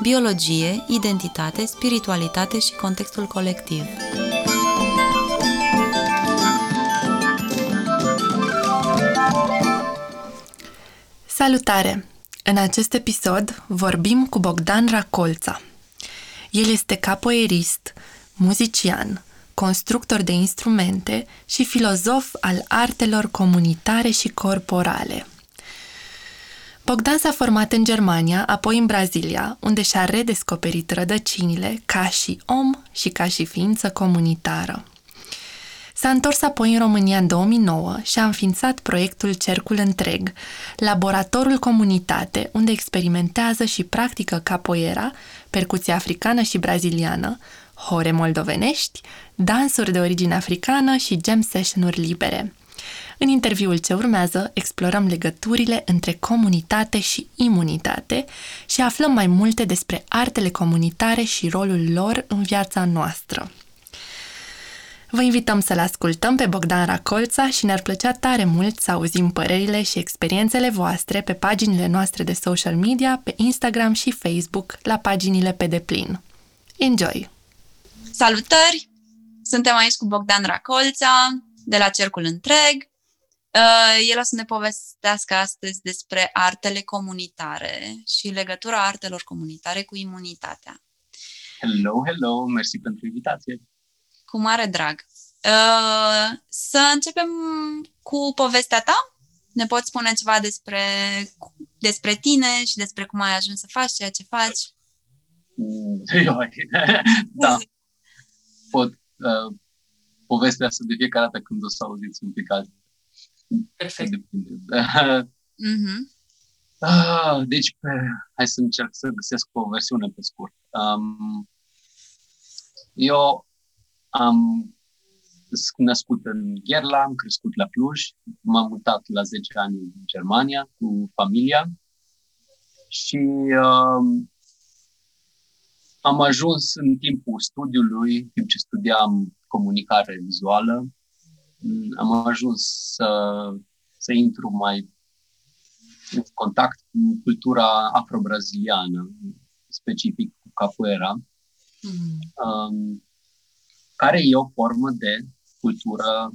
biologie, identitate, spiritualitate și contextul colectiv. Salutare! În acest episod vorbim cu Bogdan Racolța. El este capoeirist, muzician, constructor de instrumente și filozof al artelor comunitare și corporale. Bogdan s-a format în Germania, apoi în Brazilia, unde și-a redescoperit rădăcinile ca și om și ca și ființă comunitară. S-a întors apoi în România în 2009 și a înființat proiectul Cercul Întreg, laboratorul comunitate unde experimentează și practică capoeira, percuție africană și braziliană, hore moldovenești, dansuri de origine africană și jam session-uri libere. În interviul ce urmează, explorăm legăturile între comunitate și imunitate și aflăm mai multe despre artele comunitare și rolul lor în viața noastră. Vă invităm să-l ascultăm pe Bogdan Racolța și ne-ar plăcea tare mult să auzim părerile și experiențele voastre pe paginile noastre de social media, pe Instagram și Facebook, la paginile pe deplin. Enjoy! Salutări! Suntem aici cu Bogdan Racolța, de la Cercul Întreg. Uh, el o să ne povestească astăzi despre artele comunitare și legătura artelor comunitare cu imunitatea. Hello, hello! Mersi pentru invitație! Cu mare drag! Uh, să începem cu povestea ta? Ne poți spune ceva despre, despre tine și despre cum ai ajuns să faci ceea ce faci? da, pot uh, povestea asta de fiecare dată când o să auziți un pic alt. Perfect. mm-hmm. uh, deci, pe, hai să încerc să găsesc o versiune pe scurt. Um, eu am născut în Gherla, am crescut la Cluj, m-am mutat la 10 ani în Germania cu familia și uh, am ajuns în timpul studiului, în timp ce studiam comunicare vizuală, am ajuns să, să intru mai în contact cu cultura afro-braziliană, specific cu capoeira, mm. um, care e o formă de cultură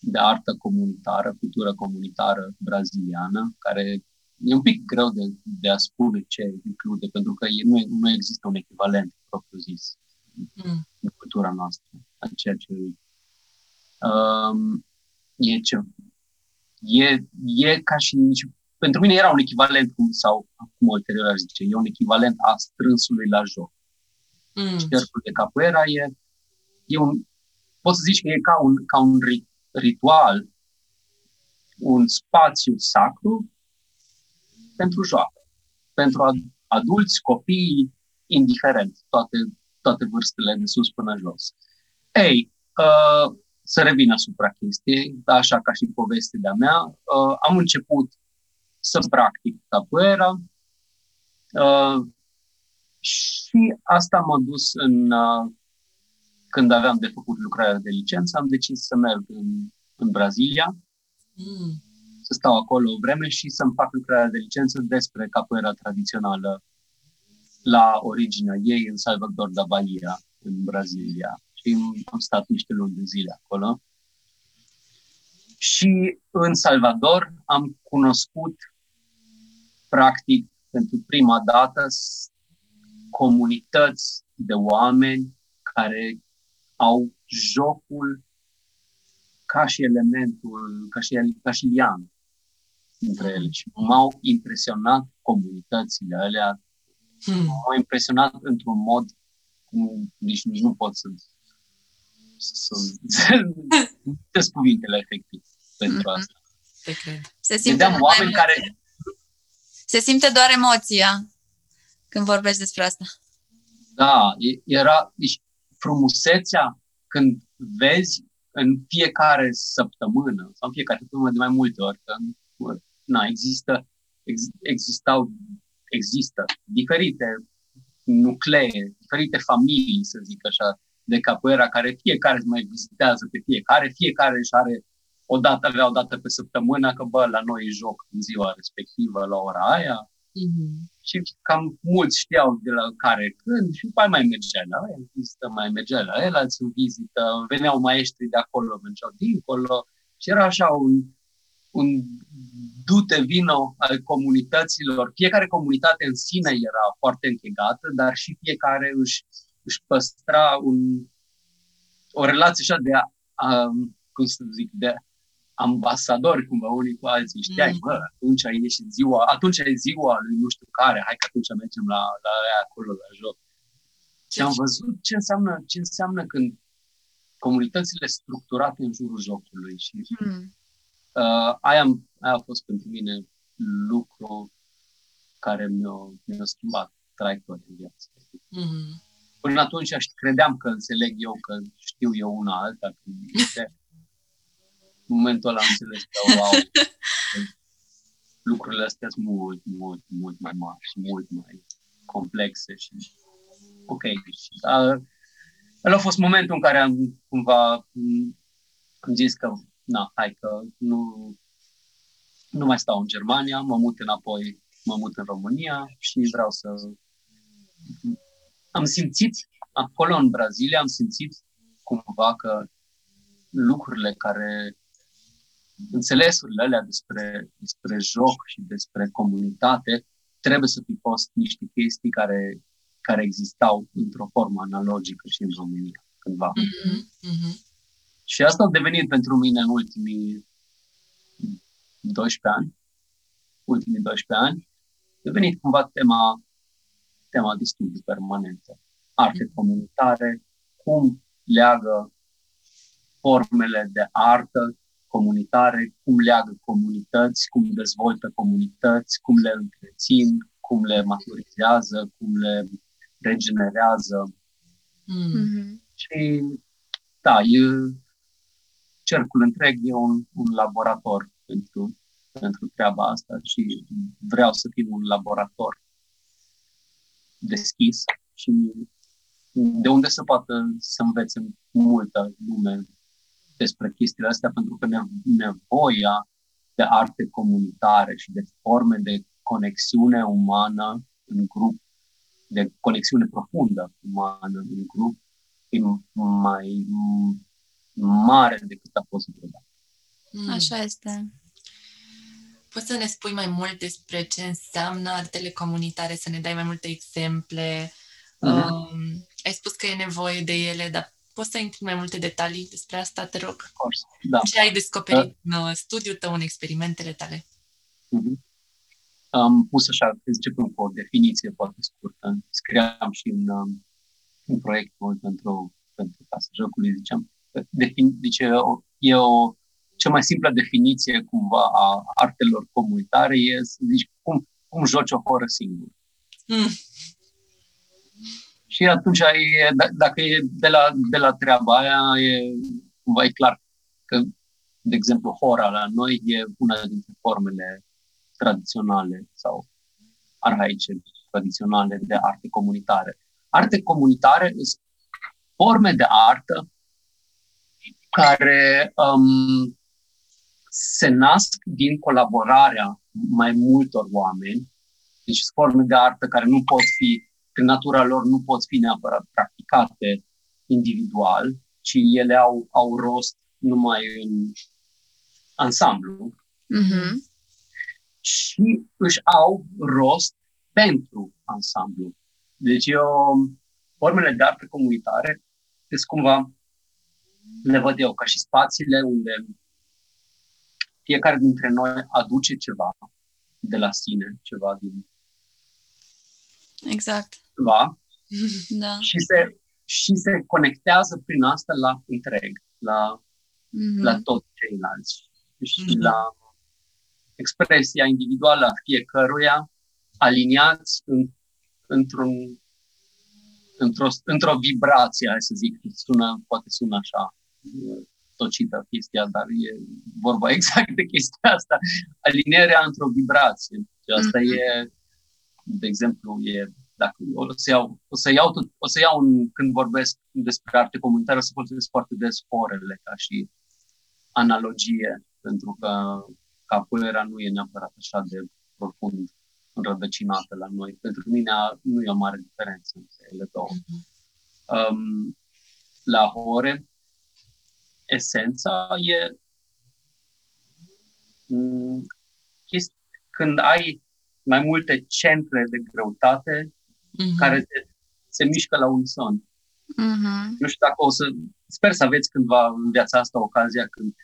de artă comunitară, cultură comunitară braziliană, care e un pic greu de, de a spune ce include, pentru că e, nu, nu există un echivalent propriu-zis mm. în cultura noastră a ceea ce um, e ce e, e ca și pentru mine era un echivalent, cum, sau cum ulterior aș zice, e un echivalent a strânsului la joc. Mm. Cercul de capoeira e, e un, poți să zici că e ca un, ca un ritual, un spațiu sacru pentru joacă. Pentru adulți, copii, indiferent, toate, toate vârstele de sus până jos. Ei, uh, să revin asupra chestiei, așa ca și poveste de-a mea, uh, am început să practic capoeira uh, și asta m-a dus în, uh, când aveam de făcut lucrarea de licență, am decis să merg în, în Brazilia. Mm să stau acolo o vreme și să-mi fac lucrarea de licență despre capoeira tradițională la originea ei în Salvador da Bahia, în Brazilia. Și am stat niște luni de zile acolo. Și în Salvador am cunoscut, practic, pentru prima dată, comunități de oameni care au jocul ca și elementul, ca și, ca și lian între ele și m-au impresionat comunitățile alea, hmm. m-au impresionat într-un mod cum nici, nici nu pot să să, să cuvintele efectiv pentru hmm. asta. Te cred. Se simte oameni care... Se simte doar emoția când vorbești despre asta. Da, era, deci frumusețea când vezi în fiecare săptămână, sau în fiecare săptămână de mai multe ori, că na, există, ex, existau, există diferite nuclee, diferite familii, să zic așa, de capoeira, care fiecare mai vizitează pe fiecare, fiecare își are o dată, avea o dată pe săptămână, că bă, la noi joc în ziua respectivă, la ora aia. Mm-hmm. Și cam mulți știau de la care când și după mai mergea la el, vizită, mai mergea la el, alții în vizită, veneau maestri de acolo, mergeau dincolo și era așa un, un dute vino al comunităților. Fiecare comunitate în sine era foarte închegată, dar și fiecare își, își păstra un, o relație așa de, um, cum să zic, de ambasadori cumva unii cu alții. Știai, mm. bă, atunci e și ziua, atunci e ziua lui nu știu care, hai că atunci mergem la, la aia acolo, la joc. Și am văzut ce înseamnă, ce înseamnă când comunitățile structurate în jurul jocului și mm. Uh, aia, aia a fost pentru mine lucru care mi-a, mi-a schimbat traiectoria în viață. Mm. Până atunci credeam că înțeleg eu, că știu eu una alta, că momentul ăla am înțeles că, wow, lucrurile astea sunt mult, mult, mult mai mari și mult mai complexe și ok. Dar ăla a fost momentul în care am cumva am zis că, na, hai că nu, nu mai stau în Germania, mă mut înapoi, mă mut în România și vreau să... Am simțit, acolo în Brazilia, am simțit cumva că lucrurile care înțelesurile alea despre, despre joc și despre comunitate trebuie să fi fost niște chestii care, care existau într-o formă analogică și în România cândva. Mm-hmm. Mm-hmm. Și asta a devenit pentru mine în ultimii 12 ani, ultimii 12 ani, a devenit cumva tema, tema de studiu permanentă. Arte mm-hmm. comunitare, cum leagă formele de artă comunitare, cum leagă comunități, cum dezvoltă comunități, cum le întrețin, cum le maturizează, cum le regenerează. Mm-hmm. Și da, e, cercul întreg e un, un laborator pentru, pentru treaba asta și vreau să fim un laborator deschis și de unde să poată să învețe multă lume despre chestiile astea, pentru că nevoia de arte comunitare și de forme de conexiune umană în grup, de conexiune profundă umană în grup, e mai mare decât a fost vreodată. Mm. Așa este. Poți să ne spui mai mult despre ce înseamnă artele comunitare, să ne dai mai multe exemple? Mm-hmm. Um, ai spus că e nevoie de ele, dar Poți să intri mai multe detalii despre asta, te rog? Da. Ce ai descoperit da. în uh, studiul tău, în experimentele tale? Mm-hmm. Am pus așa, începem cu o definiție foarte scurtă. Scriam și în, um, în proiectul pentru, pentru Casa Jocului, ziceam. Defin, deci e o, e o cea mai simplă definiție cumva a artelor comunitare e să zici cum, cum joci o horă singur. Mm. Și atunci, e, d- dacă e de la, de la treaba aia, e, cumva e clar că, de exemplu, hora la noi e una dintre formele tradiționale sau arhaice, tradiționale de arte comunitare. Arte comunitare sunt forme de artă care um, se nasc din colaborarea mai multor oameni, deci forme de artă care nu pot fi prin natura lor nu pot fi neapărat practicate individual, ci ele au, au rost numai în ansamblu. Mm-hmm. Și își au rost pentru ansamblu. Deci eu, formele de artă comunitare sunt cumva, le văd eu ca și spațiile unde fiecare dintre noi aduce ceva de la sine, ceva din Exact ceva da. și, se, și se conectează prin asta la întreg, la, mm-hmm. la toți ceilalți și mm-hmm. la expresia individuală a fiecăruia aliniați în, într-un într-o, într-o vibrație, hai să zic, sună, poate sună așa tocită chestia, dar e vorba exact de chestia asta. Alinierea într-o vibrație. Și asta mm-hmm. e, de exemplu, e dacă o să iau, o să iau, tot, o să iau un, când vorbesc despre arte comunitară, o să folosesc foarte des orele ca și analogie, pentru că capoeira nu e neapărat așa de profund înrădăcinată la noi. Pentru mine nu e o mare diferență între ele două. Mm-hmm. Um, la ore, esența e um, chesti- când ai mai multe centre de greutate mm-hmm. care se, se mișcă la unison. Mm-hmm. Nu știu dacă o să... Sper să aveți cândva în viața asta ocazia când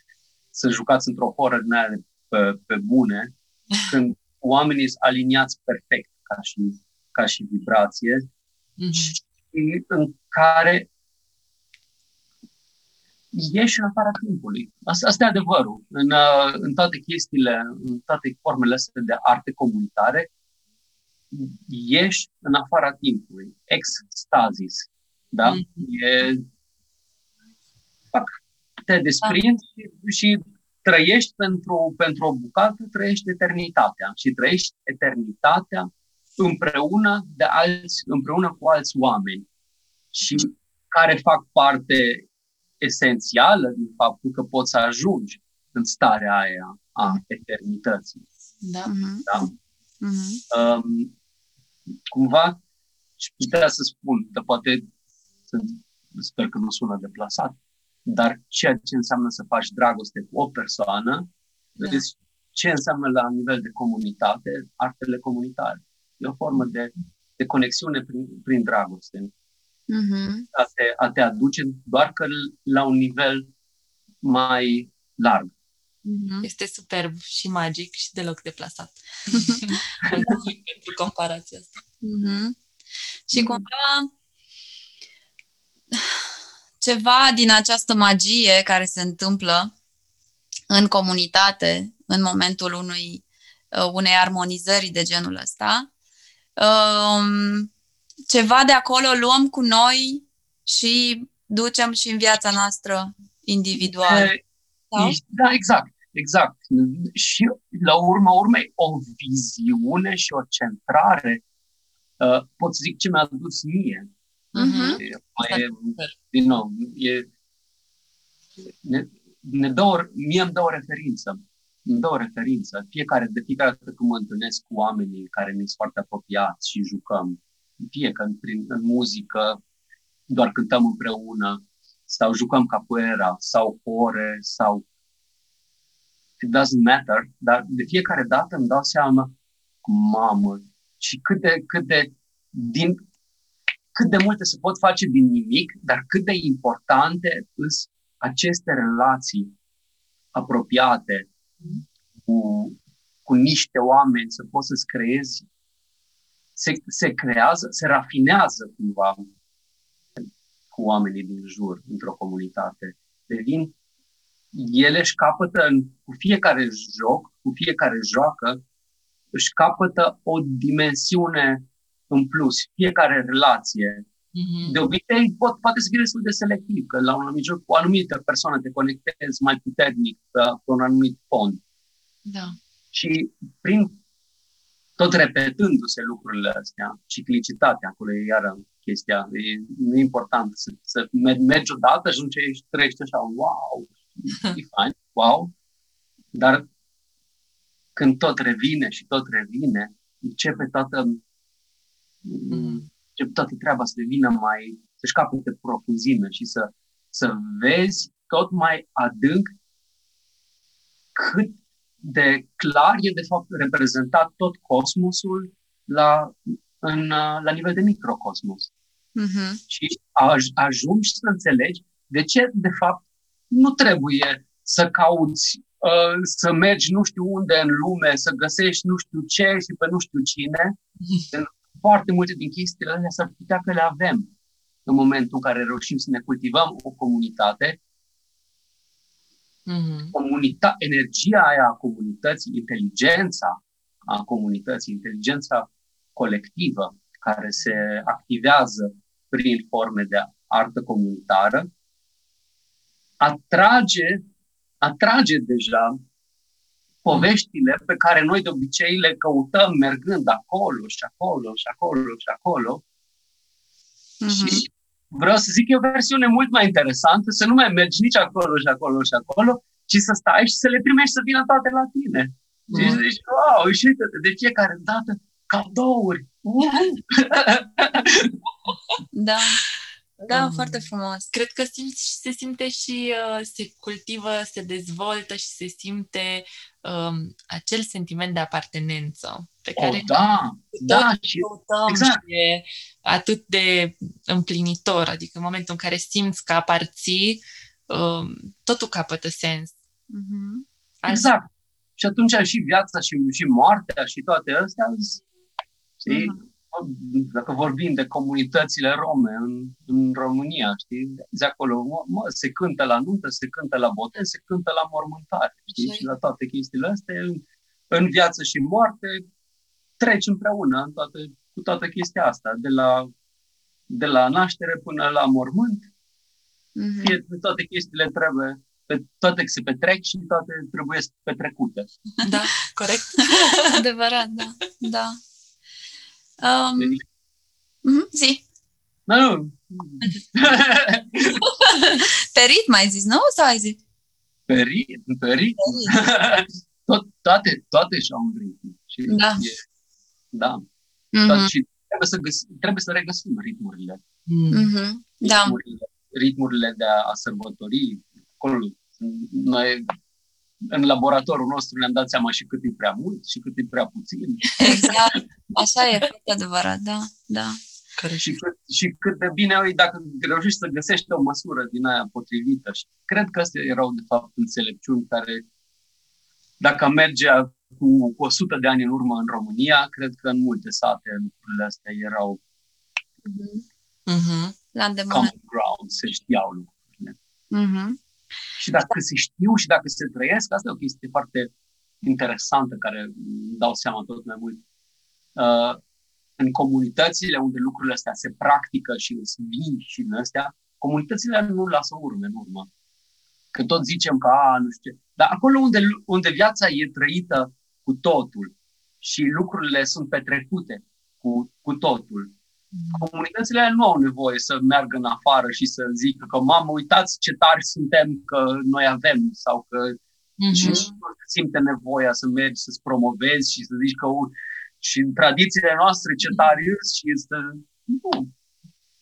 să jucați într-o horă din aia pe, pe bune, când oamenii sunt aliniați perfect ca și, ca și vibrație mm-hmm. și în care ieși în afara timpului. Asta, asta e adevărul. În, în toate chestiile, în toate formele astea de arte comunitare, ieși în afara timpului. Extazis. Da? Mm-hmm. E, fac, te desprinzi da. și, și trăiești pentru, pentru o bucată, trăiești eternitatea și trăiești eternitatea împreună, de alți, împreună cu alți oameni și care fac parte esențială din faptul că poți să ajungi în starea aia a eternității. Da. da? Mm-hmm. Um, cumva și putea să spun, dar poate sper că nu sună deplasat, dar ceea ce înseamnă să faci dragoste cu o persoană, da. vedeți ce înseamnă la nivel de comunitate, artele comunitare. E o formă de, de conexiune prin, prin dragoste. Uh-huh. A, te, a te aduce doar că la un nivel mai larg. Uh-huh. Este superb și magic și deloc deplasat. pentru comparația asta. Uh-huh. Și cumva ceva din această magie care se întâmplă în comunitate în momentul unui, uh, unei armonizări de genul ăsta. Um, ceva de acolo luăm cu noi și ducem și în viața noastră individuală. Da, exact. Exact. Și la urma urmei, o viziune și o centrare, uh, pot să zic ce mi-a dus mie. Uh-huh. Mai e, din nou, e, ne, ne dă o, mie îmi dă o referință. Îmi dă o referință. Fiecare, de fiecare dată când mă întâlnesc cu oamenii care mi sunt foarte apropiați și jucăm, fie că în, prin, în muzică, doar cântăm împreună, sau jucăm capoeira, sau ore, sau it doesn't matter, dar de fiecare dată îmi dau seama, mamă, și cât de, cât de, din, cât de multe se pot face din nimic, dar cât de importante sunt aceste relații apropiate cu, cu niște oameni, să poți să-ți creezi, se, se creează, se rafinează cumva cu oamenii din jur, într-o comunitate. Devin ele își capătă în, cu fiecare joc, cu fiecare joacă, își capătă o dimensiune în plus, fiecare relație. Mm-hmm. De obicei, pot, poate să fie destul de selectiv, că la un anumit joc, cu o anumită persoană te conectezi mai puternic pe, pe un anumit fond. Da. Și prin tot repetându-se lucrurile astea, ciclicitatea, acolo e iară chestia, e, nu e important să, să mergi odată și atunci ești, trăiești așa, wow, e fain, wow, dar când tot revine și tot revine, începe toată, mm. începe toată treaba să devină mai, să-și capete profunzime și să, să vezi tot mai adânc cât de clar e de fapt reprezentat tot cosmosul la, în, la nivel de microcosmos. Mm-hmm. Și aj, ajungi să înțelegi de ce, de fapt, nu trebuie să cauți uh, să mergi nu știu unde în lume, să găsești nu știu ce și pe nu știu cine. Mm-hmm. Foarte multe din chestiile astea s-ar putea că le avem în momentul în care reușim să ne cultivăm o comunitate. Mm-hmm. Comunita- energia aia a comunității, inteligența a comunității, inteligența colectivă care se activează prin forme de artă comunitară, atrage, atrage deja poveștile pe care noi de obicei le căutăm mergând acolo și acolo și acolo și acolo. Mm-hmm. Și vreau să zic, e o versiune mult mai interesantă, să nu mai mergi nici acolo și acolo și acolo, ci să stai și să le primești să vină toate la tine. Mm. Și zici, wow, și de fiecare dată cadouri. da. Da, um, foarte frumos. Cred că simți, se simte și uh, se cultivă, se dezvoltă și se simte um, acel sentiment de apartenență pe oh, care da, da, și, exact. și e atât de împlinitor, adică în momentul în care simți că aparții, um, totul capătă sens. Mm-hmm. Exact. Și atunci și viața și, și moartea și toate astea, știi? Mm-hmm dacă vorbim de comunitățile rome în, în România, știi, de acolo mă, se cântă la nuntă, se cântă la botez, se cântă la mormântare, știi, și la toate chestiile astea, în, în viață și moarte, treci împreună în toate, cu toată chestia asta, de la, de la naștere până la mormânt, mm-hmm. fie toate chestiile trebuie pe, toate se petrec și toate trebuie petrecute. Da, corect. Adevărat, da. da. Um, mm-hmm, zi. Nu, nu. pe ritm ai zis, nu? Sau ai zis? Pe ritm, pe ritm. Tot, toate, toate și-au un ritm. Și da. E, da. Mm-hmm. Toate, și trebuie să, găs- trebuie să regăsim ritmurile. Mm-hmm. Da. Ritmurile, ritmurile de a, a sărbători. Acolo, noi în laboratorul nostru ne-am dat seama și cât e prea mult și cât e prea puțin. Exact, așa e, foarte adevărat, da, da. Care și, cât, și cât de bine e dacă reușești să găsești o măsură din aia potrivită. Și cred că astea erau, de fapt, înțelepciuni care, dacă mergea cu 100 de ani în urmă în România, cred că în multe sate lucrurile astea erau mm-hmm. la îndemână. common ground, se știau lucrurile. Mm-hmm. Și dacă se știu și dacă se trăiesc, asta e o chestie foarte interesantă care îmi dau seama tot mai mult. Uh, în comunitățile unde lucrurile astea se practică și sunt vii și în astea, comunitățile nu lasă urme în urmă. Că tot zicem că, a, nu știu ce. Dar acolo unde, unde viața e trăită cu totul și lucrurile sunt petrecute cu, cu totul, Comunitățile nu au nevoie să meargă în afară și să zică că, mamă, uitați ce tari suntem că noi avem sau că mm-hmm. și nu simte nevoia să mergi să-ți promovezi și să zici că și în tradițiile noastre ce tari și este... Nu.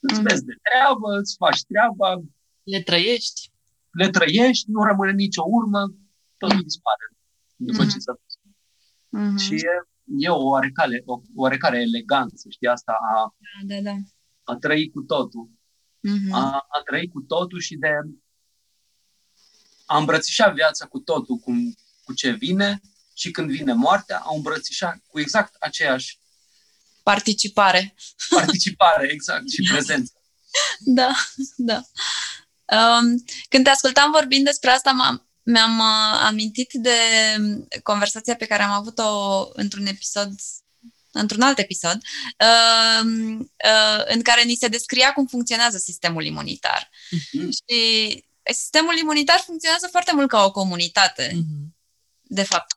Îți mm-hmm. vezi de treabă, îți faci treaba. Le trăiești. Le trăiești, nu rămâne nicio urmă, totul mm-hmm. dispare după mm-hmm. ce s-a mm-hmm. Și e e o oarecare, o oarecare eleganță, știi, asta a, da, da. a trăi cu totul. Uh-huh. A, a trăi cu totul și de a îmbrățișa viața cu totul, cu, cu ce vine și când vine moartea, a îmbrățișa cu exact aceeași participare. Participare, exact, și prezență. Da, da. Um, când te ascultam vorbind despre asta, m-am, mi-am uh, amintit de conversația pe care am avut-o într-un episod într-un alt episod, uh, uh, în care ni se descria cum funcționează sistemul imunitar. Uh-huh. Și sistemul imunitar funcționează foarte mult ca o comunitate, uh-huh. de fapt.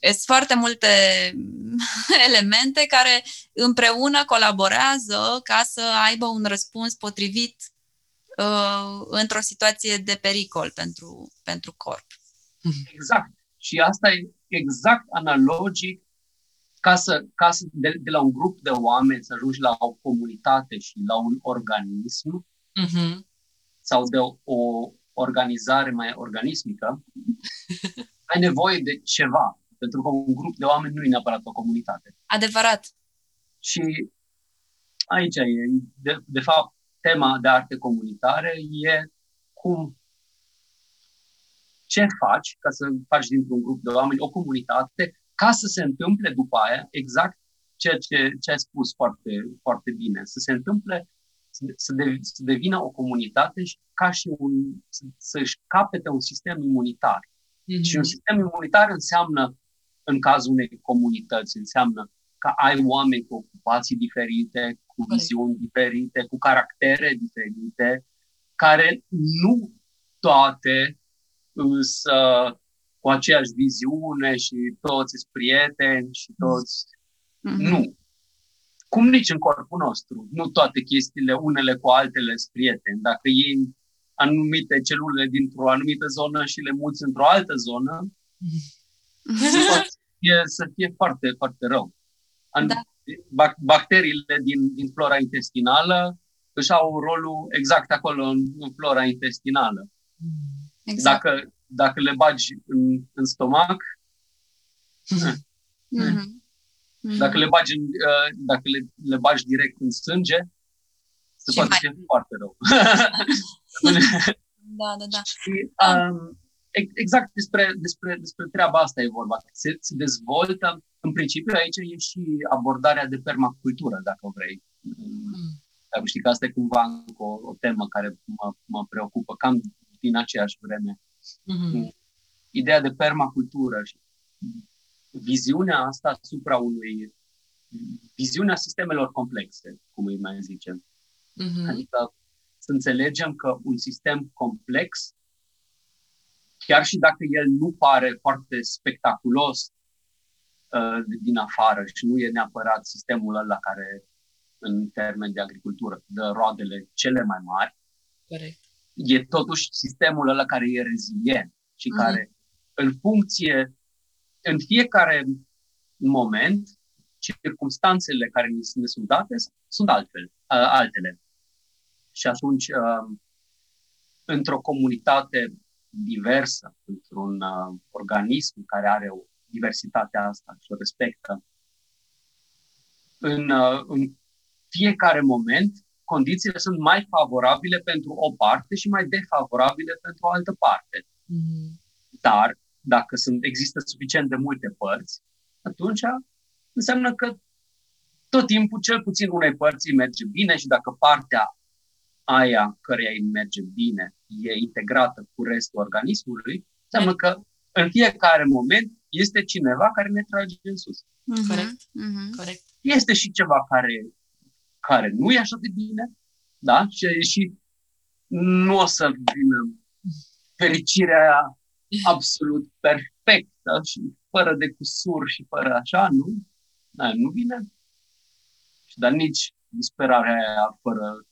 Sunt foarte multe elemente care împreună colaborează ca să aibă un răspuns potrivit uh, într-o situație de pericol pentru, pentru corp. Exact. Și asta e exact analogic ca să, ca să de, de la un grup de oameni să ajungi la o comunitate și la un organism uh-huh. sau de o, o organizare mai organismică, ai nevoie de ceva. Pentru că un grup de oameni nu e neapărat o comunitate. Adevărat. Și aici e, de, de fapt, tema de arte comunitare e cum ce faci ca să faci dintr-un grup de oameni o comunitate ca să se întâmple după aia exact ceea ce, ce ai spus foarte, foarte bine, să se întâmple să, de, să devină o comunitate și ca și un, să, să-și capete un sistem imunitar. Mm-hmm. Și un sistem imunitar înseamnă, în cazul unei comunități, înseamnă că ai oameni cu ocupații diferite, cu viziuni diferite, cu caractere diferite, care nu toate să cu aceeași viziune și toți sunt prieteni și toți... Mm-hmm. Nu. Cum nici în corpul nostru. Nu toate chestiile, unele cu altele, sunt prieteni. Dacă iei anumite celule dintr-o anumită zonă și le muți într-o altă zonă, mm-hmm. poate fie, să fie foarte, foarte rău. Da. Bacteriile din, din flora intestinală își au rolul exact acolo în, în flora intestinală. Mm. Exact. Dacă, dacă le bagi în, în stomac, mm-hmm. dacă le bagi, în, uh, dacă le, le bagi direct în sânge, se poate fi foarte rău. da, da, da. Și, um, exact despre, despre, despre treaba asta e vorba. Se, se dezvoltă, în principiu aici e și abordarea de permacultură, dacă vrei. Mm. Dacă știi că asta e cumva o, o temă care mă, mă preocupă cam din aceeași vreme. Mm-hmm. Ideea de permacultură și viziunea asta asupra unui viziunea sistemelor complexe, cum îi mai zicem. Mm-hmm. Adică să înțelegem că un sistem complex, chiar și dacă el nu pare foarte spectaculos uh, din afară și nu e neapărat sistemul ăla care, în termen de agricultură, dă roadele cele mai mari, Corect. e totuși sistemul ăla care e rezilient și mm-hmm. care, în funcție, în fiecare moment, circumstanțele care ne sunt date sunt altfel, altele. Și atunci, într-o comunitate diversă, într-un organism care are o diversitate asta și o respectă, în, în fiecare moment, condițiile sunt mai favorabile pentru o parte și mai defavorabile pentru o altă parte. Mm. Dar, dacă sunt, există suficient de multe părți, atunci înseamnă că tot timpul, cel puțin unei părți merge bine și dacă partea aia căreia îi merge bine e integrată cu restul organismului, înseamnă că în fiecare moment este cineva care ne trage în sus. Mm-hmm. Corect. Mm-hmm. Corect. Este și ceva care, care nu e așa de bine, da? Și, și nu o să vină fericirea absolut perfectă și fără de cusur și fără așa, nu? Da, nu vine. Dar nici disperarea aia fără,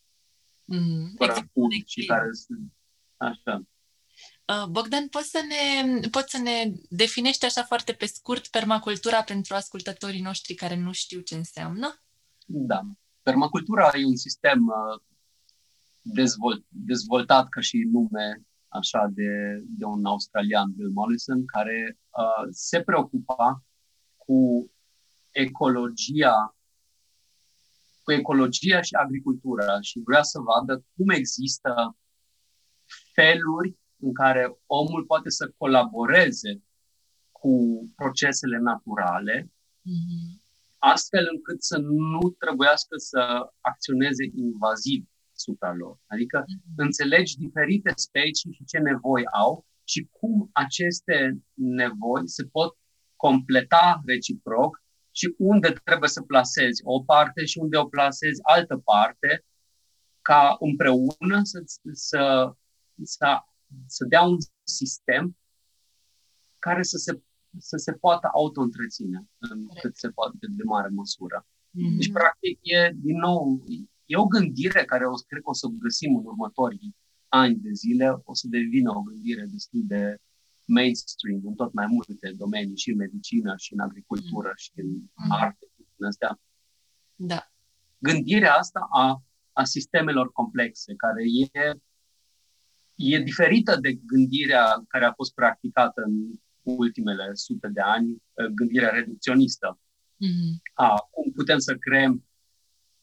mm, fără exact, punct și care sunt așa. Uh, Bogdan, poți să, ne, poți să ne definești așa foarte pe scurt permacultura pentru ascultătorii noștri care nu știu ce înseamnă? Da. Permacultura e un sistem uh, dezvolt, dezvoltat ca și nume așa de, de un australian, Bill Mollison, care uh, se preocupa cu ecologia cu ecologia și agricultura și vrea să vadă cum există feluri în care omul poate să colaboreze cu procesele naturale, mm-hmm. astfel încât să nu trebuiască să acționeze invaziv asupra lor. Adică mm-hmm. înțelegi diferite specii și ce nevoi au și cum aceste nevoi se pot completa reciproc și unde trebuie să placezi o parte și unde o placezi altă parte, ca împreună să, să, să, să dea un sistem care să se, să se poată auto-întreține în cât se poate de mare măsură. Mm-hmm. Deci, practic, e, din nou, e o gândire care o, cred că o să o găsim în următorii ani de zile, o să devină o gândire destul de mainstream în tot mai multe domenii, și în medicină, și în agricultură, și în mm. artă, în astea. Da. Gândirea asta a, a sistemelor complexe, care e, e diferită de gândirea care a fost practicată în ultimele sute de ani, gândirea reducționistă. Mm-hmm. A, cum putem să creăm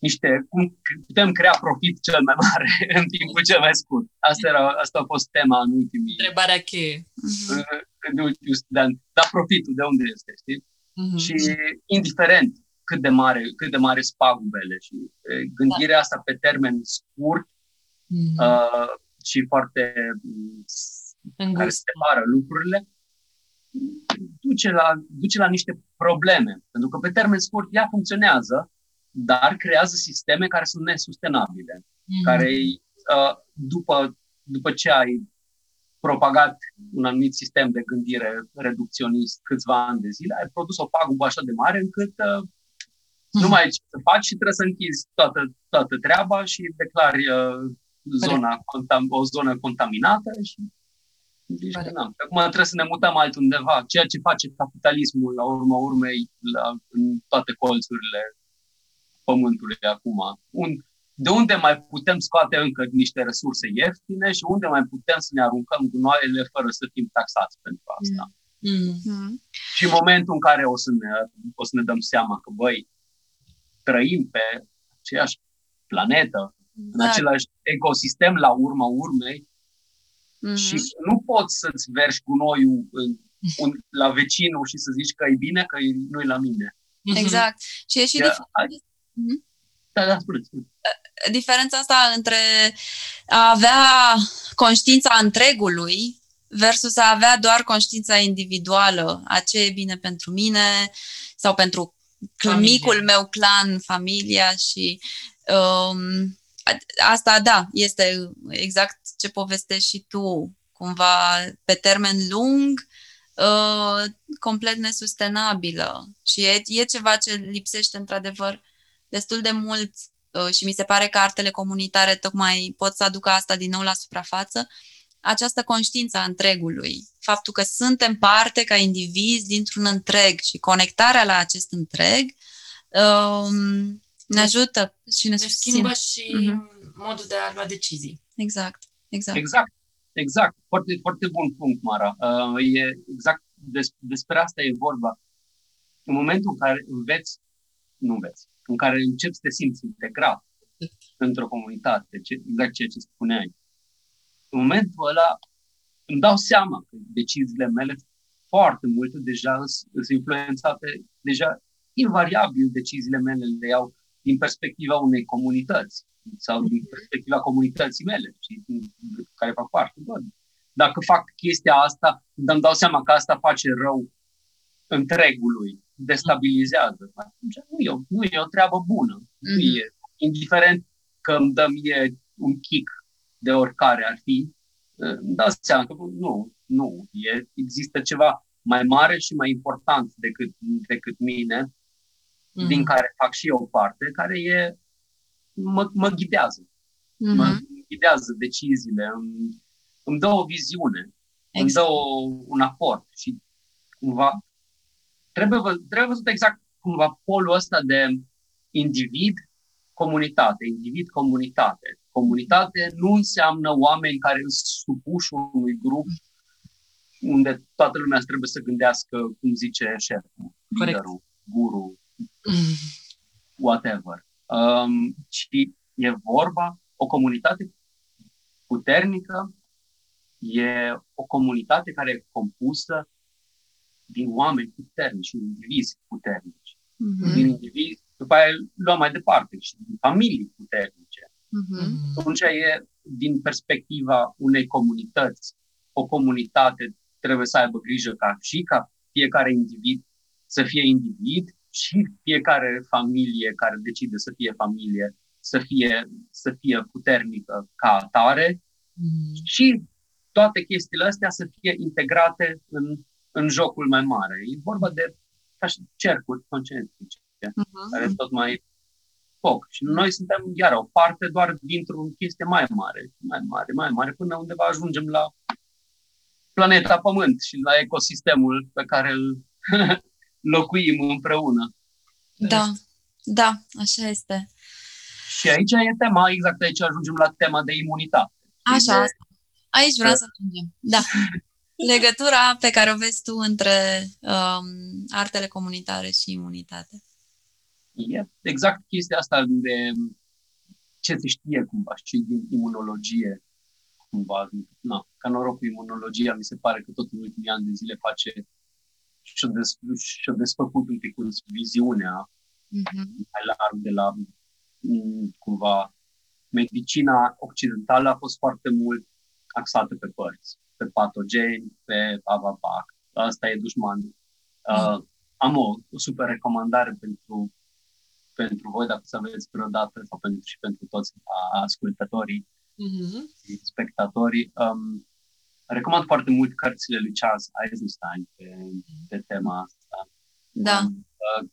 niște, cum putem crea profit cel mai mare în timpul cel mai scurt. Asta, era, asta a fost tema în ultimii... Întrebarea cheie. În, în ultimii de ani. Dar profitul de unde este, știi? Uh-huh. Și indiferent cât de mare, cât de mare spagubele și gândirea da. asta pe termen scurt uh-huh. uh, și foarte Îngustă. care separă lucrurile, duce la, duce la niște probleme. Pentru că pe termen scurt ea funcționează, dar creează sisteme care sunt nesustenabile, mm-hmm. care uh, după, după ce ai propagat un anumit sistem de gândire reducționist câțiva ani de zile, ai produs o pagubă așa de mare încât uh, mm-hmm. nu mai ai ce să faci și trebuie să închizi toată, toată treaba și declari uh, zona, contam, o zonă contaminată și deci, Acum trebuie să ne mutăm altundeva, ceea ce face capitalismul la urma urmei la, în toate colțurile pământului acum. Un, de unde mai putem scoate încă niște resurse ieftine și unde mai putem să ne aruncăm gunoaiele fără să fim taxați pentru asta. Mm. Mm. Și în momentul în care o să, ne, o să ne dăm seama că, băi, trăim pe aceeași planetă, da. în același ecosistem la urma urmei, mm-hmm. și nu poți să-ți vergi gunoiul în, un, la vecinul și să zici că e bine, că nu e la mine. Exact. Și e și de, dif- mm-hmm. Da, da, spune, spune. Diferența asta între a avea conștiința întregului versus a avea doar conștiința individuală, a ce e bine pentru mine sau pentru Familie. micul meu clan, familia și um, asta, da, este exact ce povestești și tu, cumva pe termen lung, uh, complet nesustenabilă. Și e, e ceva ce lipsește într-adevăr destul de mult uh, și mi se pare că artele comunitare tocmai pot să aducă asta din nou la suprafață, această conștiință a întregului, faptul că suntem parte ca indivizi dintr-un întreg și conectarea la acest întreg um, ne ajută și ne, ne schimbă și uh-huh. modul de a lua decizii. Exact, exact. Exact, exact. Foarte, foarte bun punct, Mara. Uh, e exact des, despre asta e vorba. În momentul în care înveți, nu înveți, în care începi să te simți integrat într-o comunitate, ce, exact ceea ce spuneai. În momentul ăla îmi dau seama că deciziile mele foarte multe deja sunt influențate, deja invariabil deciziile mele le iau din perspectiva unei comunități sau din perspectiva comunității mele și care fac parte. Bă, dacă fac chestia asta, îmi dau seama că asta face rău întregului destabilizează. Atunci nu e, o, nu e o treabă bună. Mm-hmm. Nu mhm. e, indiferent că îmi dă mie un kick de oricare ar fi, îmi dau seama că nu, nu, e, există ceva mai mare și mai important decât, decât mine, mm-hmm. din care fac și eu parte, care e, mă, mă ghidează. Mm-hmm. Mă ghidează deciziile, îmi, îmi dă o viziune, exact. îmi dă o, un aport și cumva trebuie, vă, trebuie văzut exact cumva polul ăsta de individ, comunitate, individ-comunitate. Comunitate nu înseamnă oameni care sunt supuși unui grup unde toată lumea trebuie să gândească cum zice șeful, liderul, guru, whatever. Um, și e vorba, o comunitate puternică e o comunitate care e compusă din oameni puternici, din indivizi puternici, mm-hmm. din indivizi, după aia luăm mai departe și din familii puternice. Mm-hmm. Atunci e din perspectiva unei comunități. O comunitate trebuie să aibă grijă ca și ca fiecare individ să fie individ și fiecare familie care decide să fie familie să fie, să fie puternică ca atare mm. și toate chestiile astea să fie integrate în în jocul mai mare. E vorba de ca și cercuri concentrice, uh-huh. care tot mai foc. Și noi suntem, iar o parte doar dintr-o chestie mai mare, mai mare, mai mare, până undeva ajungem la planeta Pământ și la ecosistemul pe care îl locuim împreună. Da, da, așa este. Și aici e tema, exact aici ajungem la tema de imunitate. Așa, de... aici vreau să ajungem. Da. legătura pe care o vezi tu între um, artele comunitare și imunitate. E exact chestia asta de ce se știe cumva și din imunologie cumva. Na, ca noroc cu imunologia, mi se pare că tot în ultimii ani de zile face și-a, des, și-a desfăcut un pic viziunea mm-hmm. mai larg de la mm, cumva medicina occidentală a fost foarte mult axată pe părți pe patogeni, pe avapac. Asta e dușmanul. Uh, am o, o super recomandare pentru pentru voi, dacă să aveți vreodată, sau pentru, și pentru toți ascultătorii, mm-hmm. spectatorii. Um, recomand foarte mult cărțile lui Charles Eisenstein pe, pe tema asta. Da. Um, uh,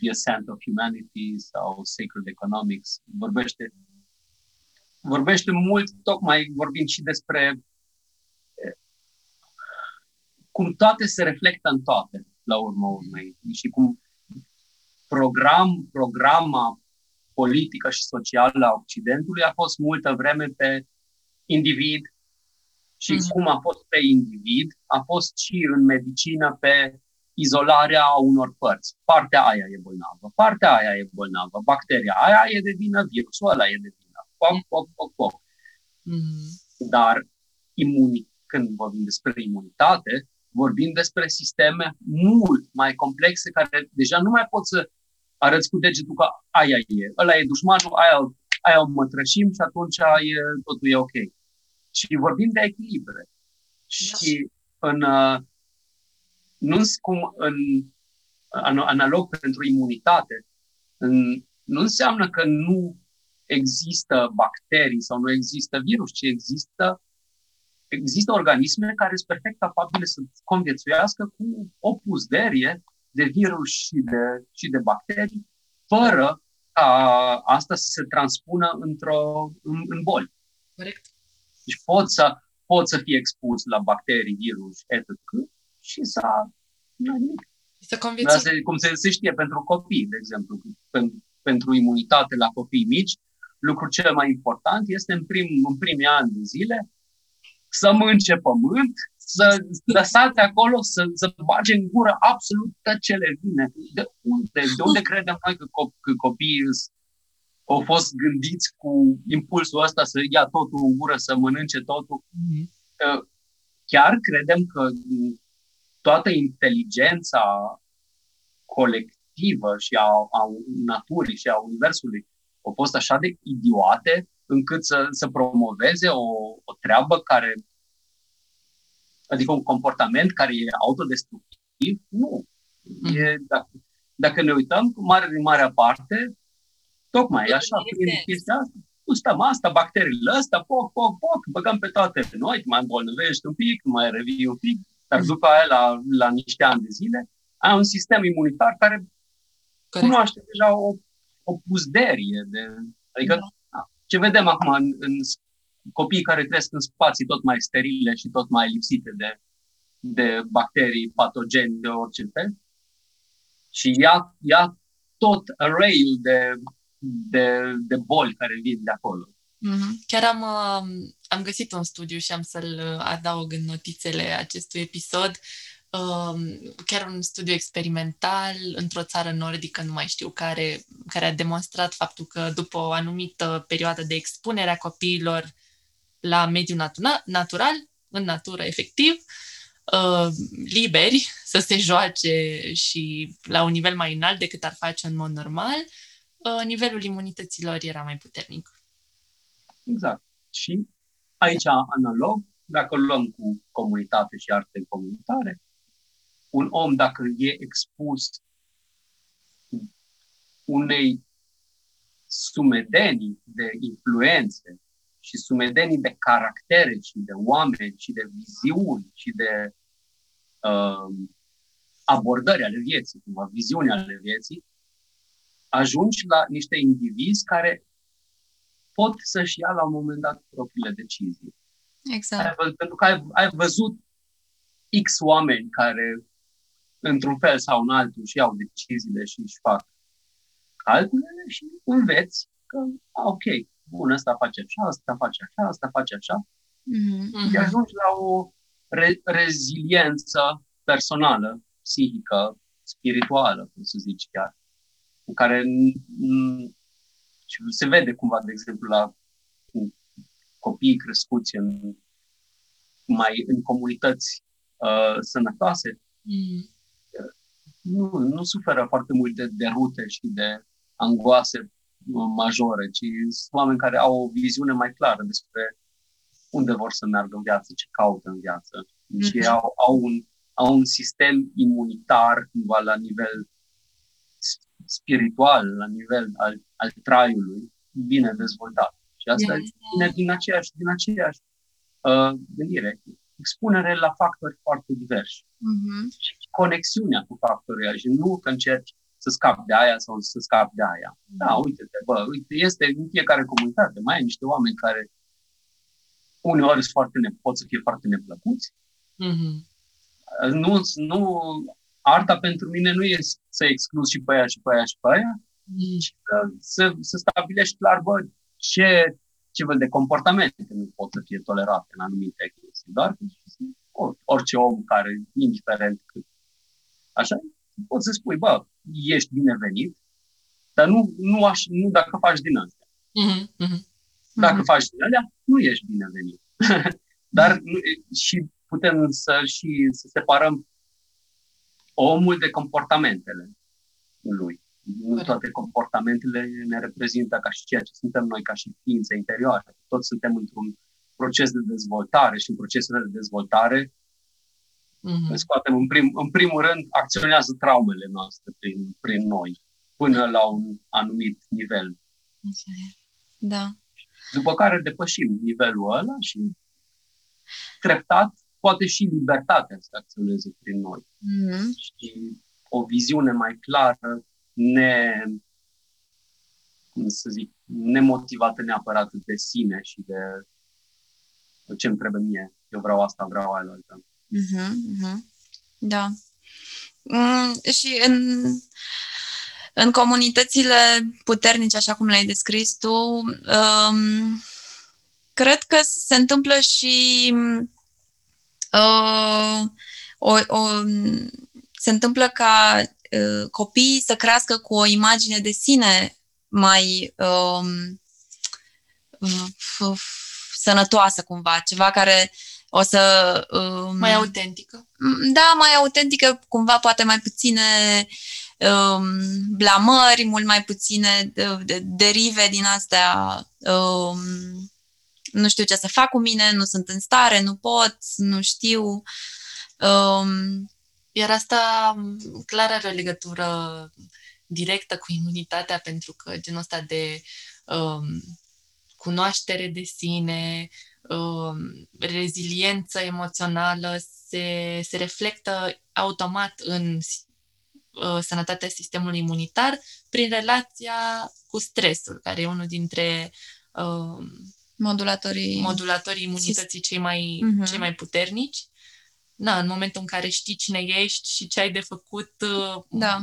The Ascent of Humanity sau Sacred Economics. Vorbește, vorbește mult, tocmai vorbind și despre cum toate se reflectă în toate, la urmă urmei, și cum program, programa politică și socială a Occidentului a fost multă vreme pe individ și mm-hmm. cum a fost pe individ, a fost și în medicină pe izolarea unor părți. Partea aia e bolnavă, partea aia e bolnavă, bacteria aia e de vină, virusul ăla e de vină. Poc, poc, poc, poc. Mm-hmm. Dar imuni, când vorbim despre imunitate, vorbim despre sisteme mult mai complexe care deja nu mai pot să arăți cu degetul că aia e, ăla e dușmanul, aia, aia o mătrășim și atunci e, totul e ok. Și vorbim de echilibre. Da. Și în, uh, nu cum în analog pentru imunitate, în, nu înseamnă că nu există bacterii sau nu există virus, ci există există organisme care sunt perfect capabile să conviețuiască cu o puzderie de virus și de, și de bacterii, fără ca asta să se transpună într-o, în, în boli. Corect. Deci pot să, pot să fie expus la bacterii, virus, etc. și să nu nimic. Să conviețui. Cum se, se știe pentru copii, de exemplu, pentru, pentru imunitate la copii mici, lucrul cel mai important este în, prim, în primii ani de zile să mânce pământ, să lăsați acolo, să, să bage în gură absolut tot ce le vine. De unde, de unde credem noi că, co- că copiii au fost gândiți cu impulsul ăsta să ia totul în gură, să mănânce totul? Mm-hmm. Chiar credem că toată inteligența colectivă și a, a naturii și a universului au fost așa de idiote încât să, să promoveze o, o treabă care, adică un comportament care e autodestructiv, nu. Mm. E, dacă, dacă ne uităm cu mare din marea parte, tocmai e așa, prin chestia asta. Gustăm asta, bacteriile astea, poc, poc, poc, băgăm pe toate noi, mai îmbolnăvești un pic, mai revii un pic, dar după aia, la, la niște ani de zile, ai un sistem imunitar care Corect. cunoaște deja o, o puzderie de... Adică da. Ce vedem acum în, în copiii care trăiesc în spații tot mai sterile și tot mai lipsite de, de bacterii patogeni de orice fel și ia, ia tot array-ul de, de, de boli care vin de acolo. Mm-hmm. Chiar am, uh, am găsit un studiu și am să-l adaug în notițele acestui episod Um, chiar un studiu experimental într-o țară nordică, nu mai știu care, care a demonstrat faptul că după o anumită perioadă de expunere a copiilor la mediul natura, natural, în natură efectiv, uh, liberi să se joace și la un nivel mai înalt decât ar face în mod normal, uh, nivelul imunităților era mai puternic. Exact. Și aici, analog, dacă luăm cu comunitate și arte comunitare, un om, dacă e expus unei sumedenii de influențe și sumedenii de caractere și de oameni și de viziuni și de uh, abordări ale vieții, cumva, viziuni ale vieții, ajungi la niște indivizi care pot să-și ia la un moment dat propriile decizii. Exact. Ai, pentru că ai, ai văzut X oameni care într-un fel sau în altul și iau deciziile și își fac calculele și înveți că, a, ok, bun, asta face așa, asta face așa, asta face așa. Mm-hmm. Și ajungi la o re- reziliență personală, psihică, spirituală, cum să zici chiar, în care și se vede cumva, de exemplu, la copiii crescuți în, mai în comunități uh, sănătoase, mm nu, nu suferă foarte mult de derute și de angoase majore, ci sunt oameni care au o viziune mai clară despre unde vor să meargă în viață, ce caută în viață. Și mm-hmm. au, au, un, au un sistem imunitar cumva la nivel spiritual, la nivel al, al traiului, bine dezvoltat. Și asta yeah. vine din aceeași, din aceeași uh, gândire. Expunere la factori foarte diversi. Uh-huh. Și conexiunea cu factorii și nu că încerci să scapi de aia sau să scapi de aia. Uh-huh. Da, uite-te, bă, uite, este în fiecare comunitate, mai ai niște oameni care uneori sunt foarte ne- pot să fie foarte neplăcuți. Uh-huh. Nu, nu, arta pentru mine nu e să excluzi și pe aia și pe aia și pe aia, mm. ci să, să stabilești clar, bă, ce, ce fel de comportamente nu pot să fie tolerate în anumite chestii. Doar orice om care, indiferent cât, așa, poți să spui, bă, ești binevenit, dar nu, nu, aș, nu dacă faci din astea. Mm-hmm. mm-hmm. Dacă mm-hmm. faci din alea, nu ești binevenit. dar nu, și putem să și să separăm omul de comportamentele lui. Nu toate comportamentele ne reprezintă ca și ceea ce suntem noi, ca și ființe interioare. Toți suntem într-un proces de dezvoltare și în procesul de dezvoltare mm-hmm. scoatem în, prim, în primul rând, acționează traumele noastre prin, prin noi, până la un anumit nivel. Da. După care depășim nivelul ăla și treptat poate și libertatea să acționeze prin noi. Mm-hmm. Și o viziune mai clară, ne, cum să zic, nemotivată neapărat de sine și de ce îmi trebuie mie. Eu vreau asta, vreau aia altă. Mm-hmm, mm-hmm. Da. Mm, și în, în comunitățile puternice, așa cum le-ai descris tu, um, cred că se întâmplă și uh, o, o, se întâmplă ca uh, copiii să crească cu o imagine de sine mai uh, f- f- sănătoasă cumva, ceva care o să... Um, mai autentică. Da, mai autentică, cumva poate mai puține um, blamări, mult mai puține de, de, derive din astea um, nu știu ce să fac cu mine, nu sunt în stare, nu pot, nu știu. Um, Iar asta clar are o legătură directă cu imunitatea, pentru că genul ăsta de um, cunoaștere de sine, um, reziliență emoțională se, se reflectă automat în uh, sănătatea sistemului imunitar prin relația cu stresul, care e unul dintre uh, modulatorii, modulatorii imunității cei mai, uh-huh. cei mai puternici. Da, în momentul în care știi cine ești și ce ai de făcut, uh, da.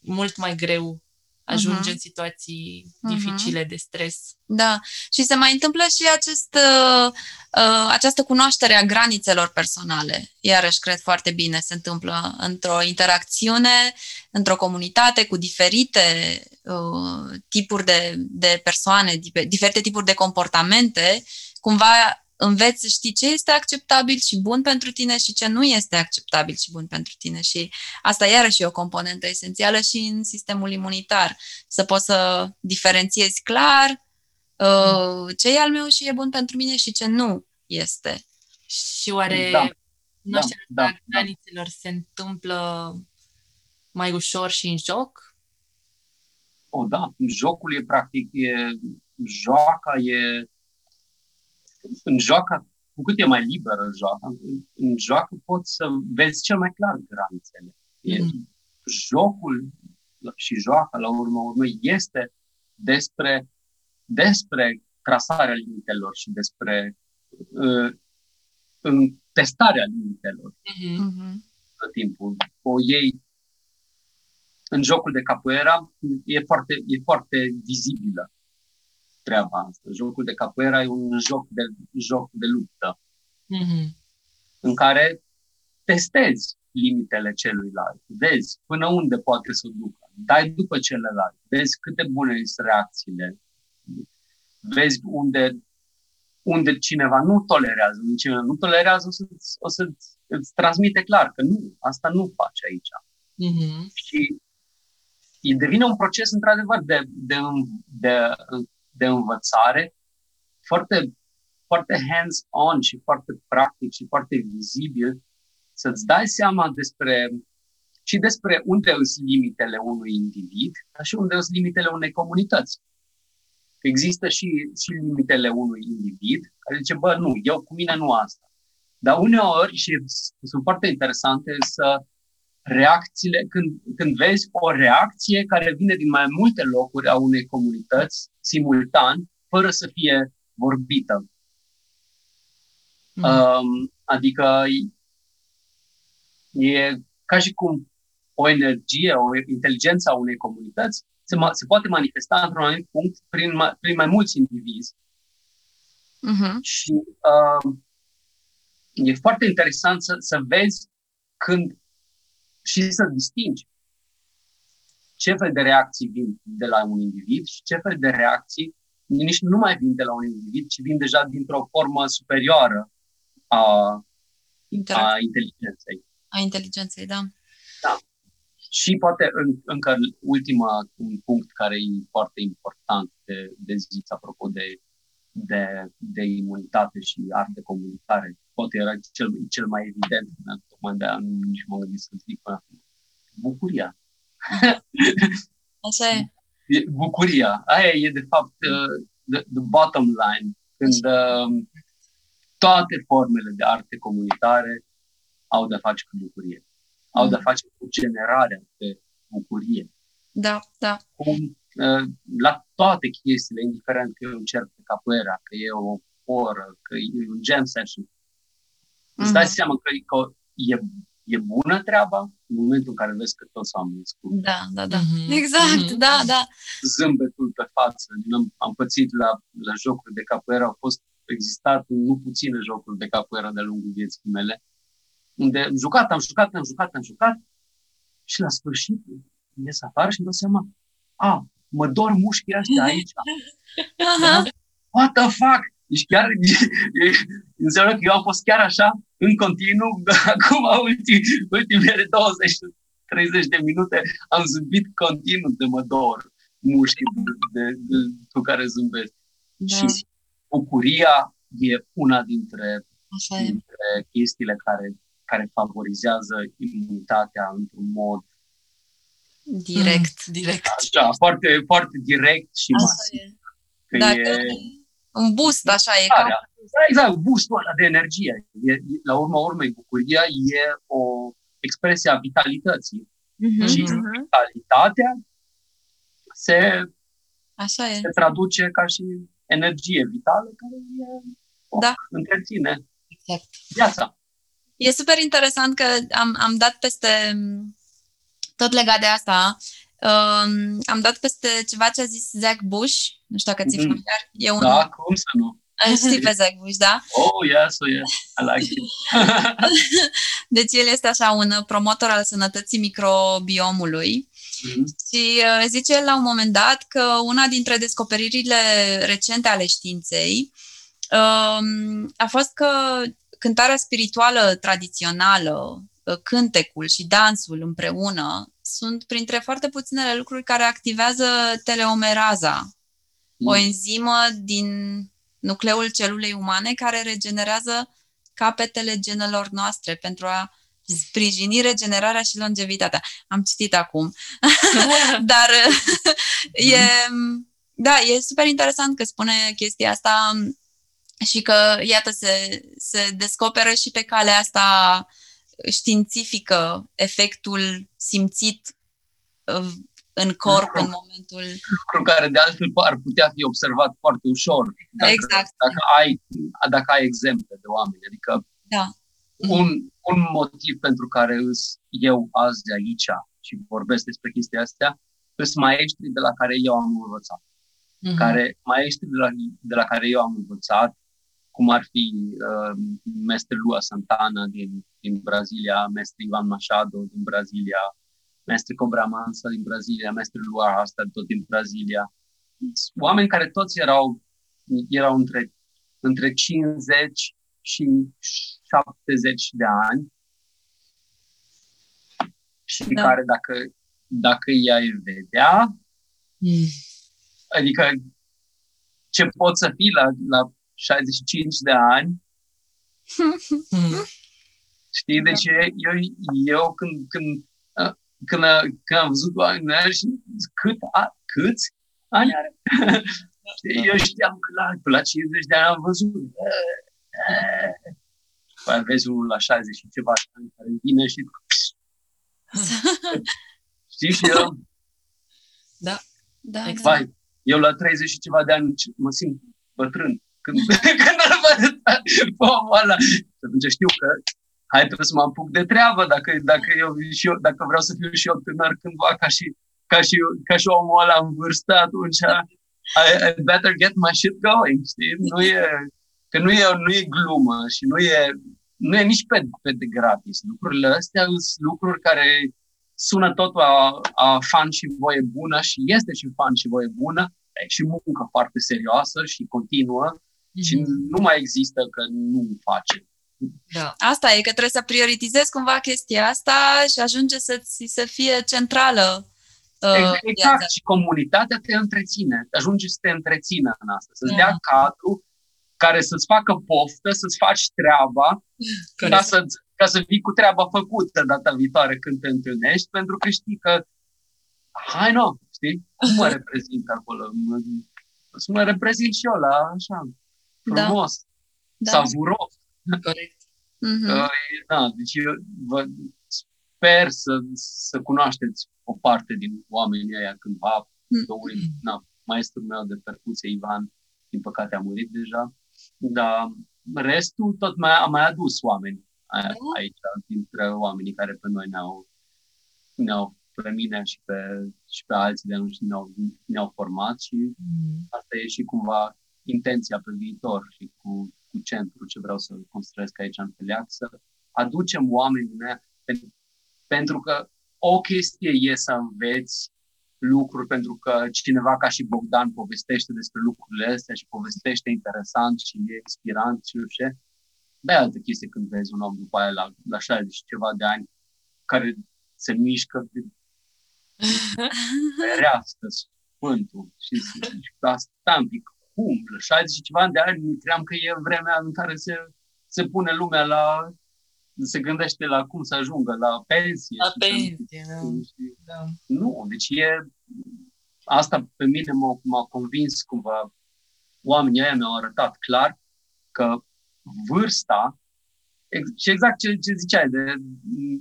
mult mai greu ajunge uh-huh. în situații uh-huh. dificile de stres. Da, și se mai întâmplă și acest, uh, uh, această cunoaștere a granițelor personale. Iarăși, cred foarte bine, se întâmplă într-o interacțiune, într-o comunitate cu diferite uh, tipuri de, de persoane, diferite tipuri de comportamente, cumva înveți să știi ce este acceptabil și bun pentru tine și ce nu este acceptabil și bun pentru tine. Și asta iarăși e o componentă esențială și în sistemul imunitar. Să poți să diferențiezi clar uh, ce e al meu și e bun pentru mine și ce nu este. Și oare da. cunoașterea da, da, granițelor da. se întâmplă mai ușor și în joc? O, da. Jocul e practic, e, joaca e în joacă, cu cât e mai liberă joaca, în, în joacă poți să vezi cel mai clar granițele. Mm. Jocul și joaca, la urmă urmei, este despre, despre trasarea limitelor și despre uh, în testarea limitelor mm-hmm. tot timpul. O ei în jocul de capoeira e foarte, e foarte vizibilă treaba asta. Jocul de capoeira e un joc de, joc de luptă mm-hmm. în care testezi limitele celuilalt, vezi până unde poate să ducă, dai după celălalt, vezi cât de bune sunt reacțiile, vezi unde, unde cineva nu tolerează, unde cineva nu tolerează, o, să o să îți transmite clar că nu, asta nu faci aici. Mm-hmm. Și devine un proces, într-adevăr, de, de, de, de de învățare foarte, foarte hands-on și foarte practic și foarte vizibil, să-ți dai seama despre și despre unde sunt limitele unui individ, dar și unde sunt limitele unei comunități. Există și, și limitele unui individ care zice, bă, nu, eu cu mine nu asta. Dar uneori, și sunt foarte interesante, să reacțiile, când, când vezi o reacție care vine din mai multe locuri a unei comunități simultan, fără să fie vorbită. Mm. Um, adică e ca și cum o energie, o inteligență a unei comunități se, ma- se poate manifesta într-un anumit punct prin, ma- prin mai mulți indivizi. Mm-hmm. Și uh, e foarte interesant să, să vezi când și să distingi ce fel de reacții vin de la un individ și ce fel de reacții nici nu mai vin de la un individ, ci vin deja dintr-o formă superioară a, a inteligenței. A inteligenței, da. Da. Și poate în, încă ultima un punct care e foarte important de, de zis, apropo de, de, de imunitate și arte comunicare, poate era cel, cel mai evident, tocmai de aia nici mă gândit să zic până acum. Bucuria. Așa e. Bucuria. Aia e, de fapt, uh, the, the bottom line. Când uh, toate formele de arte comunitare au de-a face cu bucurie. Au mm. de-a face cu generarea de bucurie. Da, da. Cum, uh, la toate chestiile, indiferent că e un cerc de capoeira, că e o oră, că e un jam session, mm-hmm. Îți dai mm. seama că, că e, e bună treaba în momentul în care vezi că toți oamenii ascultă. Da, da, da. Mm-hmm. Exact, mm-hmm. da, da. Zâmbetul pe față. Am, am pățit la, la jocuri de capoeira, au fost existat nu puține jocuri de capoeira de-a lungul vieții mele, unde am jucat, am jucat, am jucat, am jucat și la sfârșit ies afară și îmi dau seama, a, mă dor mușchii ăștia aici. What the fuck? Deci chiar înseamnă că eu am fost chiar așa, în continuu, acum ultim, ultimele 20-30 de minute am zâmbit continuu de mă dor mușchii de, de, de, cu care zâmbesc. Da. Și bucuria e una dintre, Așa dintre e. chestiile care, care favorizează imunitatea într-un mod direct. Mm, direct. Așa, foarte, foarte direct și Așa masiv. E. Că Dacă e un boost, așa e. Ca... Da, exact, boostul ăla de energie. E, la urma urmei, bucuria e o expresie a vitalității. Mm-hmm. Și vitalitatea se, așa e. se traduce ca și energie vitală care e, o, da. întreține exact. viața. E super interesant că am, am dat peste, tot legat de asta, um, am dat peste ceva ce a zis Zach Bush, nu știu dacă ți-e mm. familiar. E un... Da, cum să nu? Știi pe Zach Bush, da? Oh, yes, oh, yes. I like it. deci el este așa un promotor al sănătății microbiomului mm-hmm. și uh, zice la un moment dat că una dintre descoperirile recente ale științei um, a fost că cântarea spirituală tradițională, uh, cântecul și dansul împreună sunt printre foarte puținele lucruri care activează teleomeraza, mm. o enzimă din nucleul celulei umane care regenerează capetele genelor noastre pentru a sprijini regenerarea și longevitatea. Am citit acum. Dar e, da, e super interesant că spune chestia asta și că, iată, se, se descoperă și pe calea asta științifică efectul simțit uh, în corp în momentul... Lucru care de altfel ar putea fi observat foarte ușor. Dacă, exact. Dacă ai, dacă ai exemple de oameni. Adică da. un, un motiv pentru care îs eu azi de aici și vorbesc despre chestia astea, sunt maestri de la care eu am învățat. Mm-hmm. Care, maestri de la, de la care eu am învățat, cum ar fi uh, Mestre Lua Santana din, din Brazilia, Mestre Ivan Machado din Brazilia, Mestre Cobra Mansa din Brazilia, Mestre Lua asta tot din Brazilia. Oameni care toți erau, erau între, între 50 și 70 de ani și da. care dacă, dacă i-ai vedea, mm. adică ce poți să fii la, la 65 de ani, Știi? Deci eu, eu când, când când, când am văzut oamenii aia și cât, a, câți ani are? Eu știam că la, la 50 de ani am văzut. Păi vezi unul la 60 și ceva ani care vine și Știi? Și eu... Da. Da, exact. Vai, eu la 30 și ceva de ani mă simt bătrân. Când, când îl văd pe omul ăla. Și atunci știu că hai trebuie să mă apuc de treabă dacă, dacă, eu, și eu, dacă vreau să fiu și eu tânăr cândva ca și, ca și, ca și omul ăla în vârstă, atunci I, I better get my shit going, știi? Nu e, că nu e, nu e glumă și nu e, nu e nici pe, pe de gratis. Lucrurile astea sunt lucruri care sună totul a, a fan și voie bună și este și fan și voie bună, e și muncă foarte serioasă și continuă mm-hmm. și nu mai există că nu face. Da. Asta e, că trebuie să prioritizezi cumva chestia asta și ajunge să ți să fie centrală. Uh, exact, și comunitatea te întreține, ajunge să te întrețină în asta, să-ți dea mm. cadru care să-ți facă poftă, să-ți faci treaba, ca să, ca să vii cu treaba făcută data viitoare când te întâlnești, pentru că știi că, hai nu, știi, cum mă reprezint acolo? Să mă reprezint și eu la așa, da. Frumos, da. savuros. Corect. Mm-hmm. Da, deci eu vă sper să, să cunoașteți o parte din oamenii ăia cândva. Mm-hmm. Na, maestrul meu de percuție, Ivan, din păcate a murit deja. Dar restul tot mai, a mai adus oameni da. aici, dintre oamenii care pe noi ne-au, ne-au pe mine și pe, și pe alții de atunci ne-au, ne-au format și mm. asta e și cumva intenția pe viitor și cu, cu centru ce vreau să construiesc aici în Feleac, să aducem oamenii mei pentru că o chestie e să înveți lucruri pentru că cineva ca și Bogdan povestește despre lucrurile astea și povestește interesant și e inspirant și nu știu ce. De altă chestie când vezi un om după aia la, la 60 și ceva de ani care se mișcă de reastă Sfântul și, și asta un pic cum, la 60 și ceva de ani cream că e vremea în care se, se pune lumea la se gândește la cum să ajungă la pensie. La pensie, da. da. Nu, deci e... Asta pe mine m-a, m-a convins cumva. Oamenii ăia mi-au arătat clar că vârsta, și exact ce, ce ziceai de,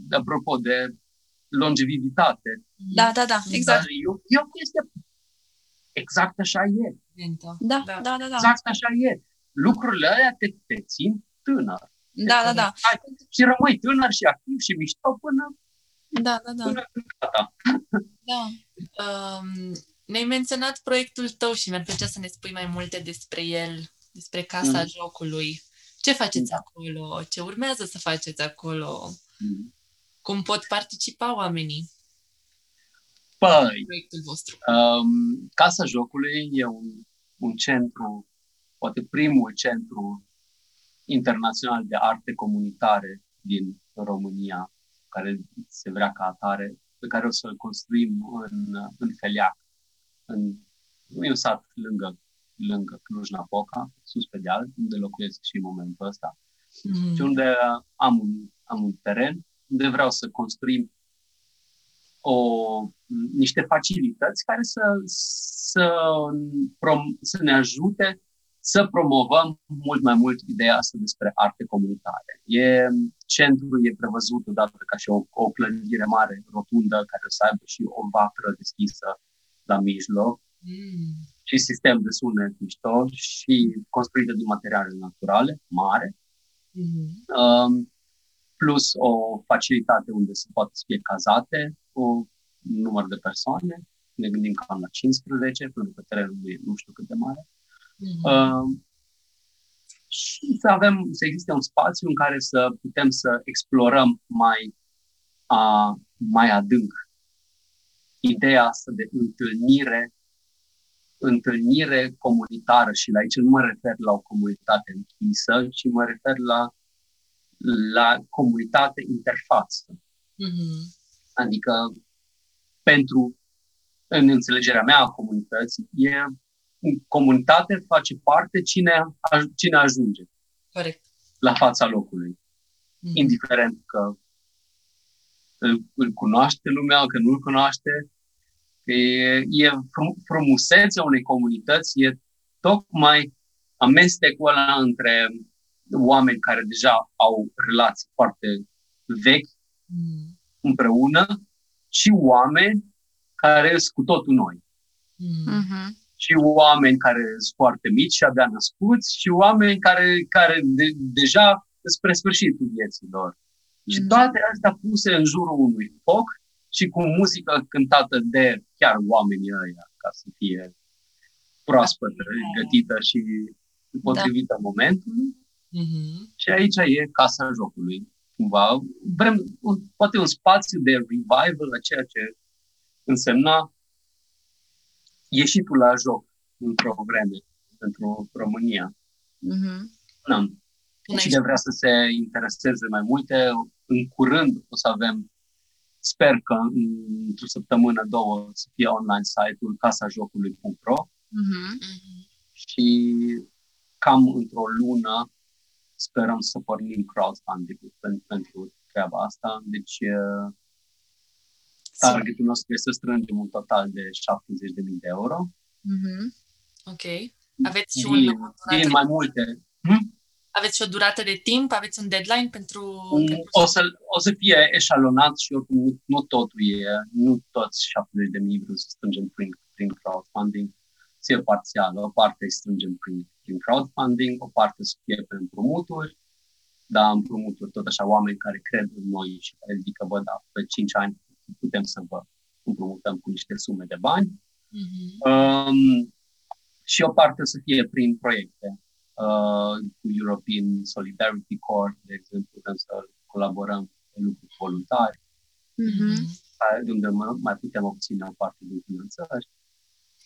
de apropo de longevivitate. Da, da, da, exact. E o, e o chestie exact așa e. Da, da, da, da. Exact așa e. Lucrurile alea te, te țin tânăr. Da, da, da. Și rămâi tânăr și activ și mișto până da, da, da. Până gata. Da. Um, ne-ai menționat proiectul tău și mi-ar plăcea să ne spui mai multe despre el, despre Casa mm. Jocului. Ce faceți mm. acolo? Ce urmează să faceți acolo? Mm. Cum pot participa oamenii? Păi, proiectul vostru. Um, Casa Jocului e un, un centru, poate primul centru internațional de arte comunitare din România, care se vrea ca atare, pe care o să-l construim în, în Feliac, în, un sat lângă, lângă Cluj-Napoca, sus pe deal, unde locuiesc și în momentul ăsta. Mm. Și unde am un, am un teren unde vreau să construim o, niște facilități care să, să, prom, să ne ajute să promovăm mult mai mult ideea asta despre arte comunitare. E, centrul e prevăzut odată ca și o, o clădire mare, rotundă, care să aibă și o vatră deschisă la mijloc mm. și sistem de sunet mișto și construită din materiale naturale, mare, mm. um, plus o facilitate unde se poate să fie cazate cu număr de persoane, ne gândim cam la 15, pentru că terenul nu e nu știu cât de mare. Mm-hmm. Uh, și să avem, să existe un spațiu în care să putem să explorăm mai, uh, mai adânc ideea asta de întâlnire, întâlnire comunitară și la aici nu mă refer la o comunitate închisă, ci mă refer la, la comunitate interfață. Mm-hmm. Adică pentru, în înțelegerea mea a comunității, e comunitate face parte cine, cine ajunge Corect. la fața locului. Mm. Indiferent că îl, îl cunoaște lumea, că nu-l cunoaște. E, e frumusețea unei comunități, e tocmai amestecul ăla între oameni care deja au relații foarte vechi mm. Împreună și oameni care sunt cu totul noi. Mm-hmm. Și oameni care sunt foarte mici și abia născuți și oameni care, care de, deja spre sfârșitul vieții lor. Mm-hmm. Și toate astea puse în jurul unui foc și cu muzică cântată de chiar oamenii ăia, ca să fie proaspătă, gătită și potrivită da. momentului. Mm-hmm. Și aici e casa jocului, cumva. Vrem un, poate un spațiu de revival a ceea ce însemna ieșitul la joc într-o vreme pentru România. Mm-hmm. N-am. Cine vrea să se intereseze mai multe, în curând o să avem, sper că într-o săptămână, două, să fie online site-ul casajocului.ro mm-hmm. și cam într-o lună sperăm să pornim crowdfunding pentru, pentru treaba asta. Deci targetul nostru este să strângem un total de 70.000 de euro. Mm-hmm. Ok. Aveți și un... Din, din mai multe. Hm? Aveți și o durată de timp? Aveți un deadline pentru... Un, pentru... O, să, o să fie eșalonat și oricum nu, nu totul e, nu toți 70 de mii vrem să strângem prin, prin crowdfunding, să fie parțial. O parte îi strângem prin, prin crowdfunding, o parte să fie pe împrumuturi, dar împrumuturi tot așa oameni care cred în noi și care zică, bă, da, pe 5 ani putem să vă împrumutăm cu niște sume de bani. Mm-hmm. Um, și o parte să fie prin proiecte uh, cu European Solidarity Corps, de exemplu, putem să colaborăm pe lucruri voluntari, mm-hmm. unde mai putem obține o parte din finanțări.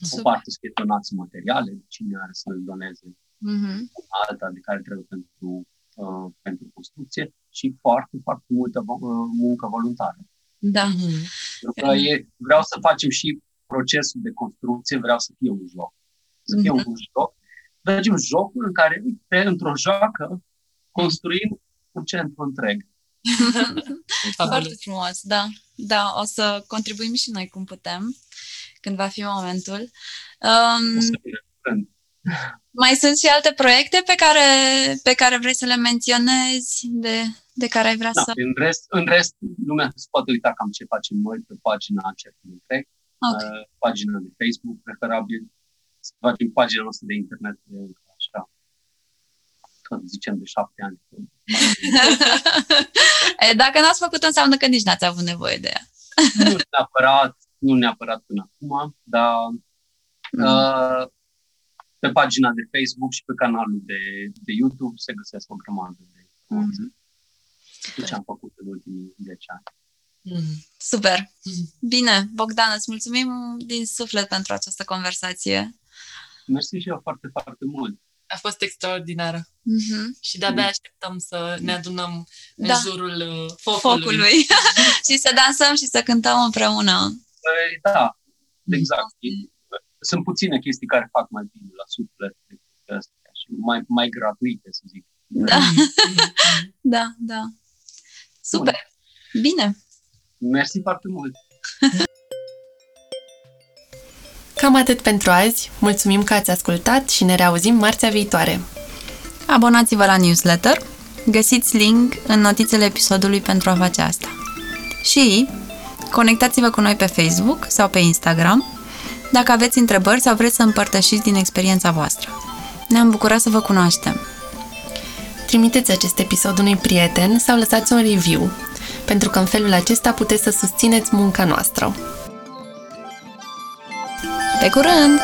Super. O parte să fie donații materiale, cine are să ne doneze mm-hmm. alta de care trebuie pentru, uh, pentru construcție și foarte, foarte multă uh, muncă voluntară. Da. Mm-hmm. Că e, vreau să facem și procesul de construcție, vreau să fie un joc. Să fie mm-hmm. un joc facem jocul în care, uite, într-o joacă, construim un centru întreg. Foarte frumos, da. Da, o să contribuim și noi cum putem, când va fi momentul. Um, mai sunt și alte proiecte pe care, pe care vrei să le menționezi, de, de care ai vrea da, să... În rest, în rest, lumea se poate uita cam ce facem noi pe pagina Cercul Întreg, okay. uh, pagina de Facebook, preferabil, să facem pagina noastră de internet de, așa, tot zicem de șapte ani. e, dacă n-ați făcut, înseamnă că nici n-ați avut nevoie de ea. nu neapărat, nu neapărat până acum, dar mm. uh, pe pagina de Facebook și pe canalul de, de YouTube se găsesc o grămadă de informații. Mm-hmm. Ce am făcut în ultimii 10 ani. Mm, super! Bine, Bogdan, îți mulțumim din suflet pentru această conversație. Mersi și eu foarte, foarte mult. A fost extraordinară. Mm-hmm. Și de-abia așteptăm să ne adunăm da. în jurul uh, focului. focului. și să dansăm și să cântăm împreună. Păi, da, exact. Sunt puține chestii care fac mai bine la suflet decât astea și mai, mai gratuite, să zic. Da, da, da. Super. Bun. Bine. Mersi foarte mult. Cam atât pentru azi. Mulțumim că ați ascultat și ne reauzim marțea viitoare. Abonați-vă la newsletter. Găsiți link în notițele episodului pentru a face asta. Și conectați-vă cu noi pe Facebook sau pe Instagram dacă aveți întrebări sau vreți să împărtășiți din experiența voastră. Ne-am bucurat să vă cunoaștem. Trimiteți acest episod unui prieten sau lăsați un review, pentru că în felul acesta puteți să susțineți munca noastră. Pe curând!